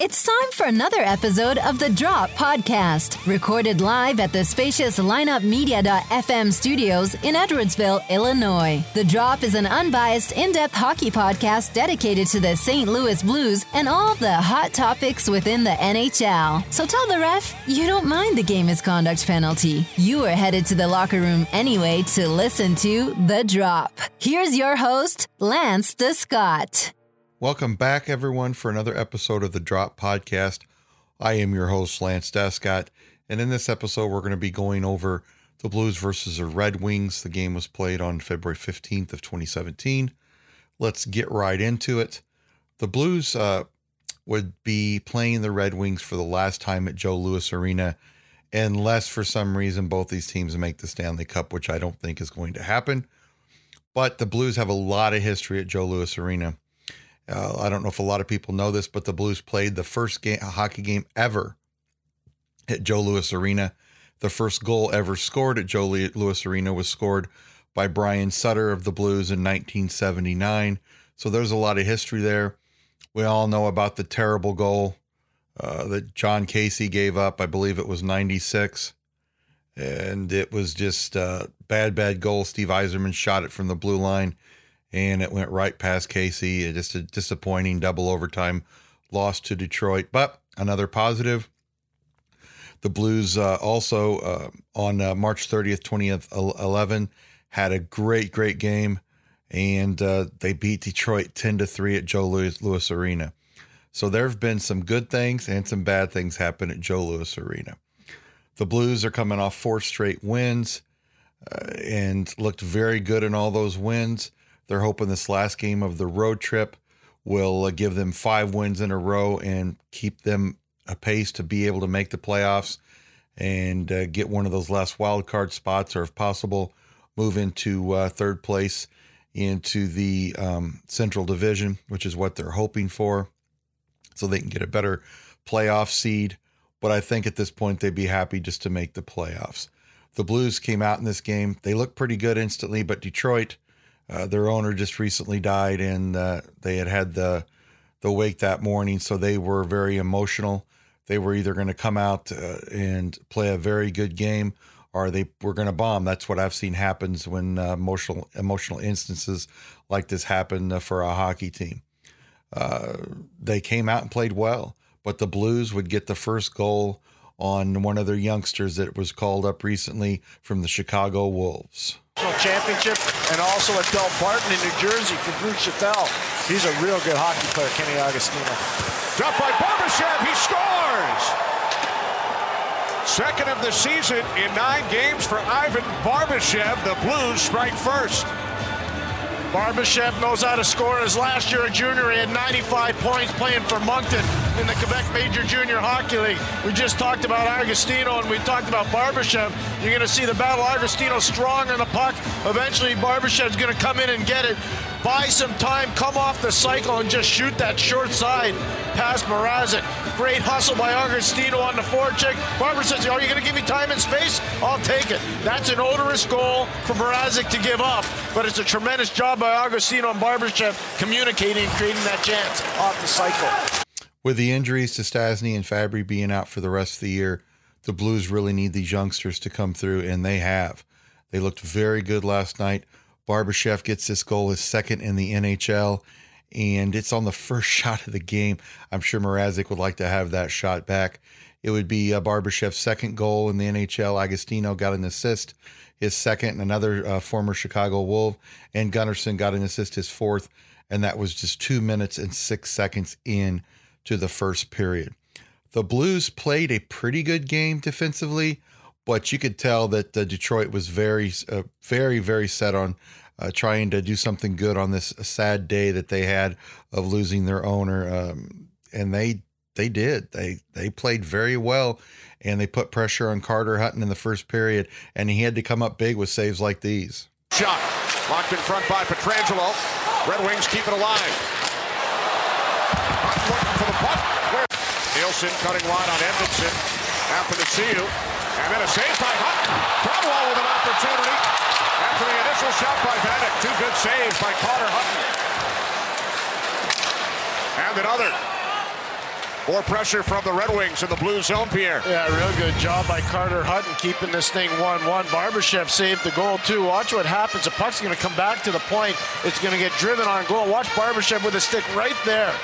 It's time for another episode of the Drop Podcast, recorded live at the spacious lineupmedia.fm studios in Edwardsville, Illinois. The Drop is an unbiased, in depth hockey podcast dedicated to the St. Louis Blues and all the hot topics within the NHL. So tell the ref you don't mind the game misconduct penalty. You are headed to the locker room anyway to listen to The Drop. Here's your host, Lance Scott. Welcome back, everyone, for another episode of the Drop Podcast. I am your host, Lance Descott, and in this episode, we're going to be going over the Blues versus the Red Wings. The game was played on February 15th of 2017. Let's get right into it. The Blues uh, would be playing the Red Wings for the last time at Joe Louis Arena, unless for some reason both these teams make the Stanley Cup, which I don't think is going to happen. But the Blues have a lot of history at Joe Louis Arena. Uh, I don't know if a lot of people know this, but the Blues played the first game, hockey game ever at Joe Louis Arena. The first goal ever scored at Joe Louis Arena was scored by Brian Sutter of the Blues in 1979. So there's a lot of history there. We all know about the terrible goal uh, that Jon Casey gave up. I believe it was 96. And it was just a uh, bad, bad goal. Steve Yzerman shot it from the blue line and it went right past Casey. Just a disappointing double overtime loss to Detroit, but another positive. The Blues uh, also uh, on uh, March 30th, 2011, had a great, great game, and uh, they beat Detroit 10 to 3 at Joe Louis, Louis Arena. So there have been some good things and some bad things happen at Joe Louis Arena. The Blues are coming off four straight wins uh, and looked very good in all those wins. They're hoping this last game of the road trip will uh, give them five wins in a row and keep them a pace to be able to make the playoffs and uh, get one of those last wild card spots, or if possible, move into uh, third place into the um, Central Division, which is what they're hoping for, so they can get a better playoff seed. But I think at this point they'd be happy just to make the playoffs. The Blues came out in this game. They looked pretty good instantly, but Detroit uh, their owner just recently died, and uh, they had had the the wake that morning, so they were very emotional. They were either going to come out uh, and play a very good game, or they were going to bomb. That's what I've seen happens when uh, emotional emotional instances like this happen uh, for a hockey team. they came out and played well, but the Blues would get the first goal on one of their youngsters that was called up recently from the Chicago Wolves. Championship and also at Delbarton in New Jersey for Bruce Chappelle. He's a real good hockey player, Kenny Agostino. Dropped by Barbashev, he scores! Second of the season in nine games for Ivan Barbashev. The Blues strike first. Barbashev knows how to score. His last year at junior, he had 95 points playing for Moncton in the Quebec Major Junior Hockey League. We just talked about Agostino and we talked about Barbashev. You're going to see the battle. Agostino strong on the puck. Eventually, Barbashev's going to come in and get it. Buy some time, come off the cycle, and just shoot that short side past Mrazek. Great hustle by Agostino on the forecheck. Barber says, Are you going to give me time and space? I'll take it. That's an odorous goal for Mrazek to give up, but it's a tremendous job by Agostino and Barbashev communicating and creating that chance off the cycle. With the injuries to Stastny and Fabry being out for the rest of the year, the Blues really need these youngsters to come through, and they have. They looked very good last night. Barbashev gets this goal, his second in the NHL, and it's on the first shot of the game. I'm sure Mrazek would like to have that shot back. It would be uh, Barbashev's second goal in the NHL. Agostino got an assist, his second, and another uh, former Chicago Wolf. And Gunnarsson got an assist, his fourth, and that was just two minutes and six seconds in to the first period. The Blues played a pretty good game defensively, but you could tell that uh, Detroit was very, uh, very, very set on uh, trying to do something good on this sad day that they had of losing their owner, um, and they they did. They they played very well, and they put pressure on Carter Hutton in the first period, and he had to come up big with saves like these. Shot locked in front by Pietrangelo. Red Wings keep it alive. Hutton looking for the puck. Nielsen cutting wide on. Happy to see you. And then a save by Hutton. Kronwall with an opportunity. After the initial shot by Vanek, two good saves by Carter Hutton. And another. More pressure from the Red Wings in the blue zone, Pierre. Yeah, real good job by Carter Hutton keeping this thing 1-1. Barbashev saved the goal too. Watch what happens. The puck's going to come back to the point. It's going to get driven on goal. Watch Barbashev with a stick right there.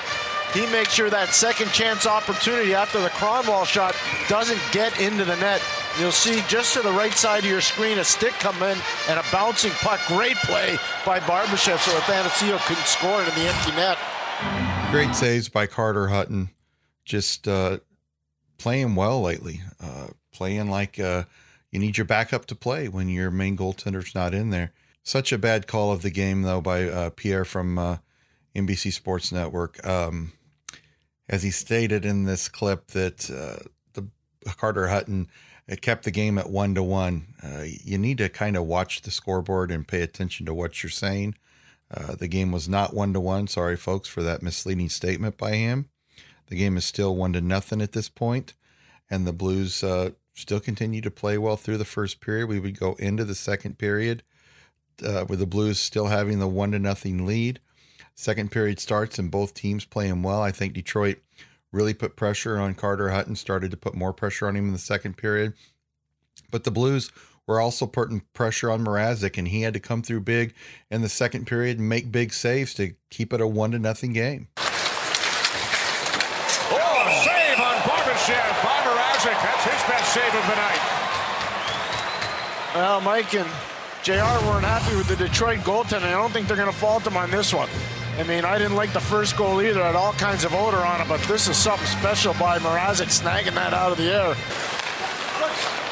He makes sure that second chance opportunity after the Kronwall shot doesn't get into the net. You'll see just to the right side of your screen a stick come in and a bouncing puck. Great play by Barbashev so Athanasiou couldn't score it in the empty net. Great saves by Carter Hutton. Just uh, playing well lately. Uh, playing like uh, you need your backup to play when your main goaltender's not in there. Such a bad call of the game, though, by uh, Pierre from uh, NBC Sports Network. Um, as he stated in this clip, that uh, the Carter Hutton it kept the game at one to one. you need to kind of watch the scoreboard and pay attention to what you're saying. Uh, the game was not one to one. Sorry, folks, for that misleading statement by him. The game is still one to nothing at this point, and the Blues uh, still continue to play well through the first period. We would go into the second period uh, with the Blues still having the one to nothing lead. Second period starts and both teams playing well. I think Detroit really put pressure on Carter Hutton, started to put more pressure on him in the second period. But the Blues were also putting pressure on Mrazek, and he had to come through big in the second period and make big saves to keep it a one to nothing game. Oh, save on Barbashev by Mrazek. That's his best save of the night. Well, Mike and JR weren't happy with the Detroit goaltending. I don't think they're going to fault him on this one. I mean, I didn't like the first goal either. It had all kinds of odor on it, but this is something special by Mrazek snagging that out of the air.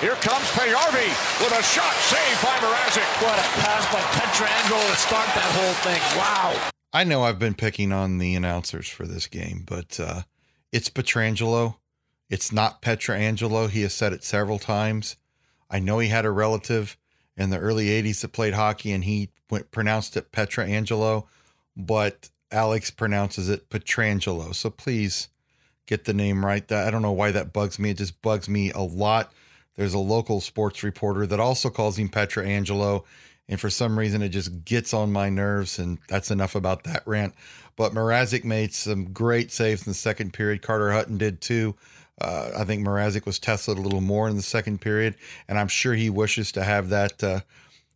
Here comes Paajarvi with a shot saved by Mrazek. What a pass by Pietrangelo to start that whole thing. Wow. I know I've been picking on the announcers for this game, but uh, it's Pietrangelo. It's not Petrangelo. He has said it several times. I know he had a relative in the early 80s that played hockey and he went, pronounced it Petrangelo, but Alex pronounces it Petrangelo. So please get the name right. I don't know why that bugs me. It just bugs me a lot there's a local sports reporter that also calls him Pietrangelo. And for some reason, it just gets on my nerves. And that's enough about that rant. But Mrazek made some great saves in the second period. Carter Hutton did too. Uh, I think Mrazek was tested a little more in the second period. And I'm sure he wishes to have that uh,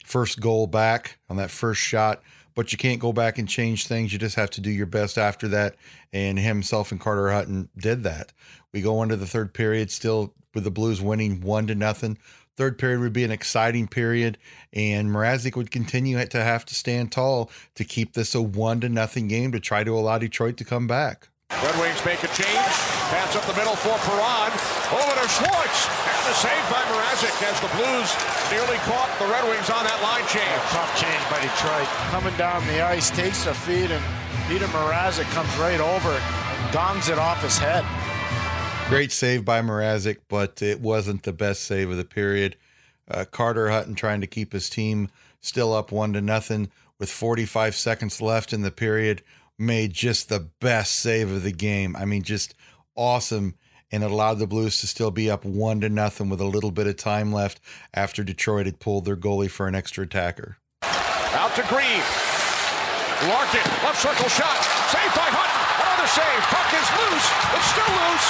first goal back on that first shot. But you can't go back and change things. You just have to do your best after that. And himself and Carter Hutton did that. We go into the third period, still with the Blues winning one to nothing. Third period would be an exciting period, and Mrazek would continue to have to stand tall to keep this a one to nothing game to try to allow Detroit to come back. Red Wings make a change. Pass up the middle for Perron. Over to Schwartz. And the save by Mrazek as the Blues nearly caught the Red Wings on that line change. A tough change by Detroit. Coming down the ice, takes a feed, and Petr Mrazek comes right over and gongs it off his head. Great save by Mrazek, but it wasn't the best save of the period. Uh, Carter Hutton trying to keep his team still up one to nothing with 45 seconds left in the period made just the best save of the game. I mean, just awesome. And it allowed the Blues to still be up one to nothing with a little bit of time left after Detroit had pulled their goalie for an extra attacker. Out to Green. Larkin, left circle shot. Saved by Hutton. Another save. Puck is loose. It's still loose.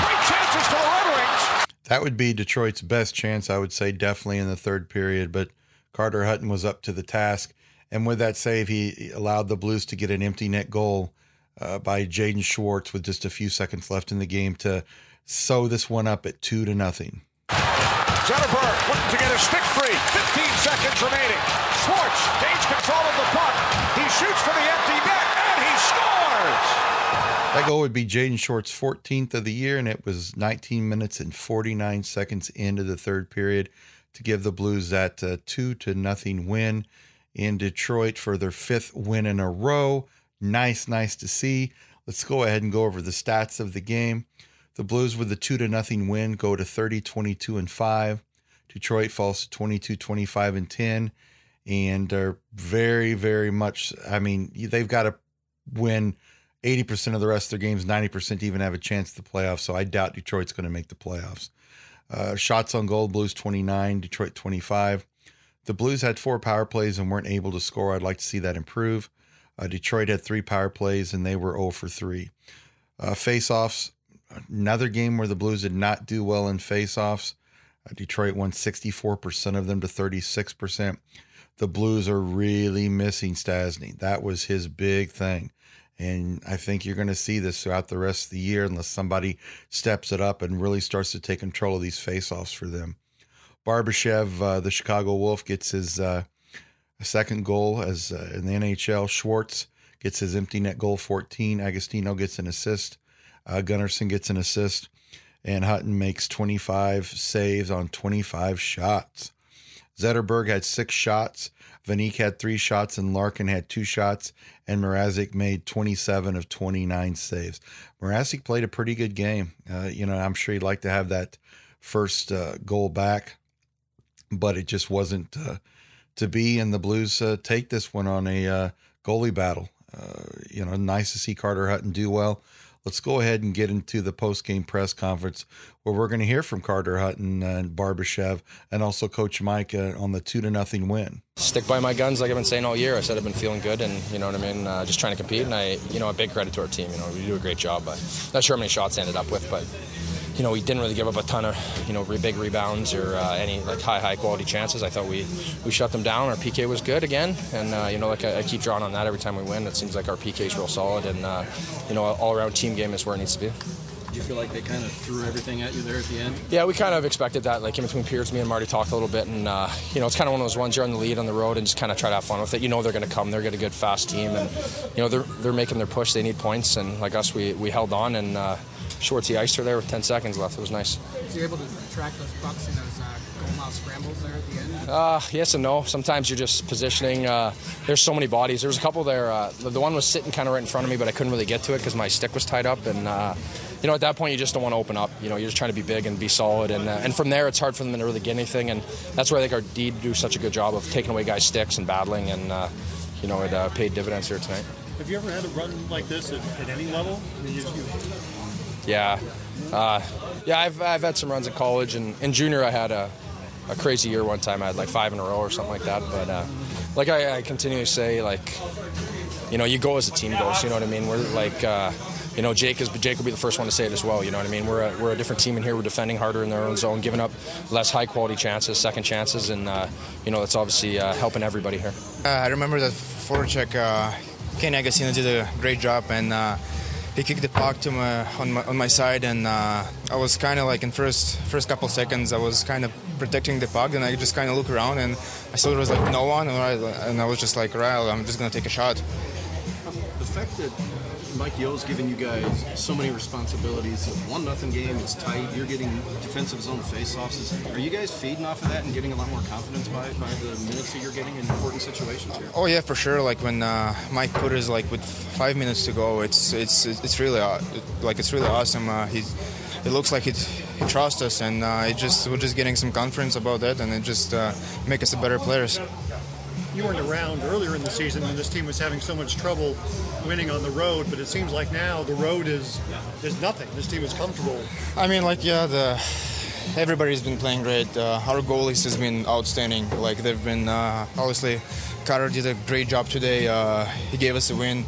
Great chances for the Red Wings. That would be Detroit's best chance, I would say, definitely in the third period. But Carter Hutton was up to the task. And with that save, he allowed the Blues to get an empty net goal uh, by Jaden Schwartz with just a few seconds left in the game to sew this one up at two to nothing. Zetterberg looking to get a stick free. 15 seconds remaining. Schwartz gains control of the puck. He shoots for the empty net, and he scores! That goal would be Jaden Schwartz's 14th of the year, and it was 19 minutes and 49 seconds into the third period to give the Blues that uh, two to nothing win in Detroit for their fifth win in a row. Nice, nice to see. Let's go ahead and go over the stats of the game. The Blues with the two to nothing win go to 30, 22, and 5. Detroit falls to 22, 25, and 10. And are very, very much, I mean, they've got to win 80% of the rest of their games, 90% to even have a chance at the playoffs. So I doubt Detroit's going to make the playoffs. Uh, shots on goal, Blues 29, Detroit 25. The Blues had four power plays and weren't able to score. I'd like to see that improve. Uh, Detroit had three power plays and they were 0 for 3. Uh, another game where the Blues did not do well in faceoffs. Uh, Detroit won 64% of them to 36%. The Blues are really missing Stastny. That was his big thing. And I think you're going to see this throughout the rest of the year unless somebody steps it up and really starts to take control of these faceoffs for them. Barbashev, uh, the Chicago Wolf, gets his uh, second goal as uh, in the NHL. Schwartz gets his empty net goal 14. Agostino gets an assist. Uh, Gunnarsson gets an assist. And Hutton makes 25 saves on 25 shots. Zetterberg had six shots. Vanek had three shots, and Larkin had two shots. And Mrazek made 27 of 29 saves. Mrazek played a pretty good game. Uh, you know, I'm sure he'd like to have that first uh, goal back, but it just wasn't uh, to be. And the Blues uh, take this one on a uh, goalie battle. You know, nice to see Carter Hutton do well. Let's go ahead and get into the post game press conference where we're going to hear from Carter Hutton and Barbashev and also Coach Mike on the two to nothing win. Stick by my guns, like I've been saying all year. I said I've been feeling good, and you know what I mean. Uh, just trying to compete, and I, you know, a big credit to our team. You know, we do a great job. But not sure how many shots ended up with, but you know, we didn't really give up a ton of, you know, big rebounds or uh, any like high, high quality chances. I thought we, we shut them down. Our PK was good again, and uh, you know, like I, I, keep drawing on that every time we win. It seems like our PK is real solid, and uh, you know, all around team game is where it needs to be. Did you feel like they kind of threw everything at you there at the end? Yeah, we kind of expected that. Like in between periods, me and Marty talked a little bit, and uh, you know, it's kind of one of those ones you're on the lead on the road and just kind of try to have fun with it. You know, they're going to come. They're going to get a good, fast team, and you know, they're they're making their push. They need points, and like us, we we held on and uh, Schwartzy iced her there with 10 seconds left. It was nice. Was you able to track those pucks in those uh, goal mile scrambles there at the end? Uh, yes and no. Sometimes you're just positioning. Uh, there's so many bodies. There was a couple there. Uh, the, the, one was sitting kind of right in front of me, but I couldn't really get to it because my stick was tied up. And uh, you know, at that point, you just don't want to open up. You know, you're just trying to be big and be solid. And uh, and from there, it's hard for them to really get anything. And that's where I think our D do such a good job of taking away guys' sticks and battling. And uh, you know, it paid dividends here tonight. Have you ever had a run like this at, at any level? I mean, you, you... Yeah. Uh, yeah, I've, I've had some runs in college, and in junior I had a, a crazy year one time. I had like five in a row or something like that. But uh, like I, I continue to say, like, you know, you go as a team goes. You know what I mean? We're like, uh, you know, Jake is Jake will be the first one to say it as well. You know what I mean? We're a, we're a different team in here. We're defending harder in their own zone, giving up less high quality chances, second chances, and uh, you know, it's obviously uh, helping everybody here. Uh, I remember that forecheck. Uh, Ken Agostino did a great job and uh, he kicked the puck to my on my on my side, and uh, I was kind of like in first first couple seconds, I was kind of protecting the puck, and I just kind of look around, and I saw there was like no one, and I, and I was just like, right, I'm just gonna take a shot. The fact that Mike Yeo's giving you guys so many responsibilities. One nothing game is tight. You're getting defensive zone faceoffs. Are you guys feeding off of that and getting a lot more confidence by, by the minutes that you're getting in important situations here? Oh yeah, for sure. Like when uh, Mike put us like with five minutes to go, it's it's it's really like it's really awesome. Uh, he's it looks like it, he trusts us, and uh, it just we're just getting some confidence about that, and it just uh, make us better players you weren't around earlier in the season when this team was having so much trouble winning on the road, but it seems like now the road is is nothing. This team is comfortable. I mean, like yeah, the everybody's been playing great. Uh, our goalies has been outstanding. Like they've been uh, obviously, Carter did a great job today. Uh, he gave us a win.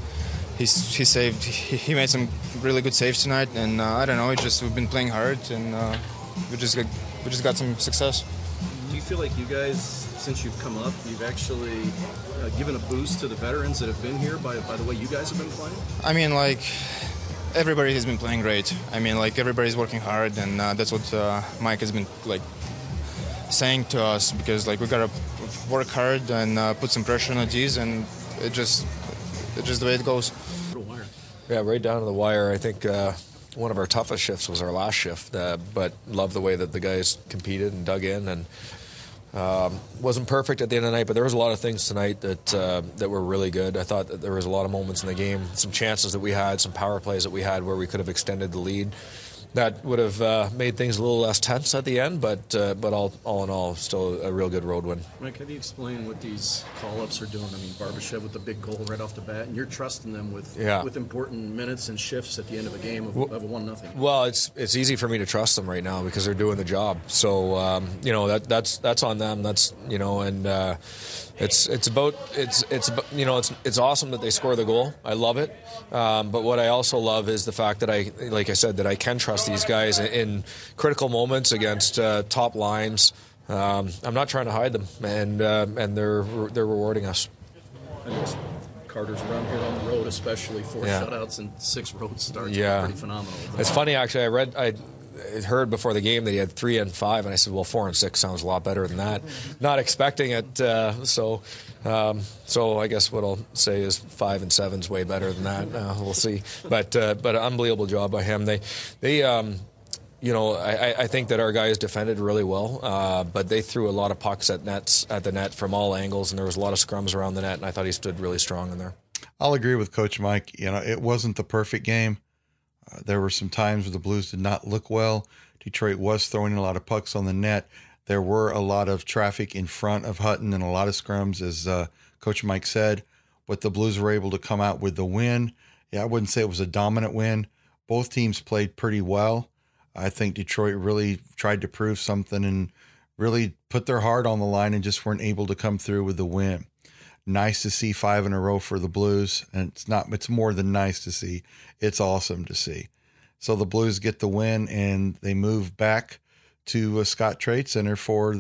He's, he saved. He, he made some really good saves tonight, and uh, I don't know. It's just we've been playing hard, and uh, we just got, we just got some success. Do you feel like you guys since you've come up, you've actually uh, given a boost to the veterans that have been here by, by the way you guys have been playing? I mean, like, everybody has been playing great. I mean, like, everybody's working hard, and uh, that's what uh, Mike has been, like, saying to us because, like, we got to work hard and uh, put some pressure on these, and it just, it's just the way it goes. Yeah, right down to the wire. I think uh, one of our toughest shifts was our last shift, uh, but love the way that the guys competed and dug in and um, wasn't perfect at the end of the night, but there was a lot of things tonight that uh, that were really good. I thought that there was a lot of moments in the game, some chances that we had, some power plays that we had where we could have extended the lead that would have uh, made things a little less tense at the end, but uh, but all, all in all, still a real good road win. Mike, how do you explain what these call-ups are doing? I mean, Barbashev with the big goal right off the bat, and you're trusting them with yeah. with important minutes and shifts at the end of a game of, well, of a one nothing. Well, it's it's easy for me to trust them right now because they're doing the job. So um, you know that that's that's on them. That's you know and. Uh, it's it's about it's it's you know it's it's awesome that they score the goal. I love it, um, but what I also love is the fact that I like I said that I can trust these guys in, in critical moments against uh, top lines. Um, I'm not trying to hide them, and uh, and they're they're rewarding us. Carter's run here on the road, especially four Yeah. shutouts and six road starts, Yeah. pretty phenomenal. It's funny actually. I read I heard before the game that he had three and five, and I said, "Well, four and six sounds a lot better than that." Not expecting it, uh, so um, so I guess what I'll say is five and seven's way better than that. Uh, we'll see, but uh, but an unbelievable job by him. They they. Um, you know, I, I think that our guys defended really well, uh, but they threw a lot of pucks at nets at the net from all angles, and there was a lot of scrums around the net, and I thought he stood really strong in there. I'll agree with Coach Mike. You know, it wasn't the perfect game. Uh, there were some times where the Blues did not look well. Detroit was throwing a lot of pucks on the net. There were a lot of traffic in front of Hutton and a lot of scrums, as uh, Coach Mike said. But the Blues were able to come out with the win. Yeah, I wouldn't say it was a dominant win. Both teams played pretty well. I think Detroit really tried to prove something and really put their heart on the line and just weren't able to come through with the win nice to see five in a row for the Blues, and it's not. It's more than nice to see. It's awesome to see. So the Blues get the win, and they move back to uh, Scottrade Center for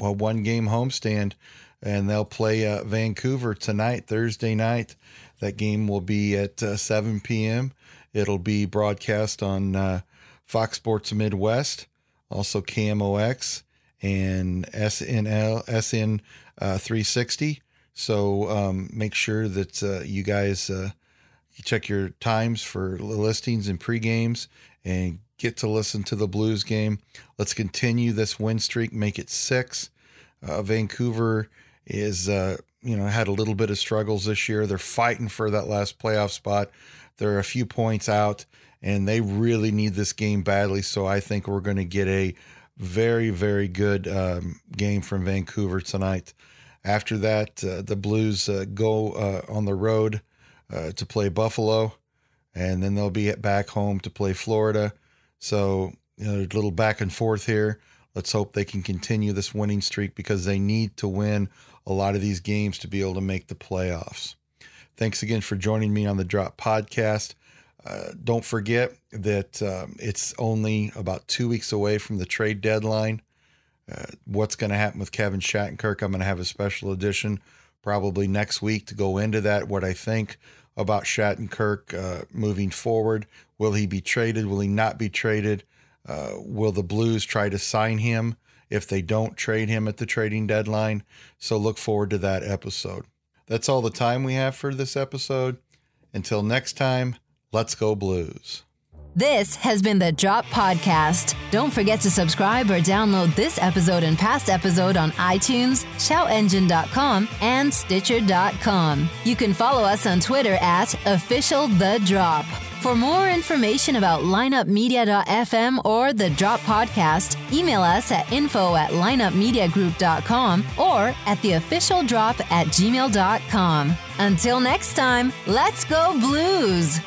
a one game homestand, and they'll play uh, Vancouver tonight, Thursday night. That game will be at uh, 7 p.m. It'll be broadcast on uh, Fox Sports Midwest, also KMOX and SNL SN uh, 360. So um, make sure that uh, you guys uh, check your times for listings and pre games and get to listen to the Blues game. Let's continue this win streak, make it six. Uh, Vancouver is, uh, you know, had a little bit of struggles this year. They're fighting for that last playoff spot. They're a few points out, and they really need this game badly. So I think we're going to get a very, very good um, game from Vancouver tonight. After that, uh, the Blues uh, go uh, on the road to play Buffalo, and then they'll be back home to play Florida. So, you know, a little back and forth here. Let's hope they can continue this winning streak because they need to win a lot of these games to be able to make the playoffs. Thanks again for joining me on the Drop Podcast. Uh, don't forget that um, it's only about two weeks away from the trade deadline. Uh, what's going to happen with Kevin Shattenkirk? I'm going to have a special edition probably next week to go into that. What I think about Shattenkirk uh, moving forward. Will he be traded? Will he not be traded? Uh, will the Blues try to sign him if they don't trade him at the trading deadline? So look forward to that episode. That's all the time we have for this episode. Until next time, let's go Blues. This has been the Drop Podcast. Don't forget to subscribe or download this episode and past episode on iTunes, shoutengine.com, and Stitcher.com. You can follow us on Twitter at official the drop. For more information about lineupmedia.fm or the Drop Podcast, email us at info at lineupmediagroup.com or at the official drop at gmail.com. Until next time, let's go blues!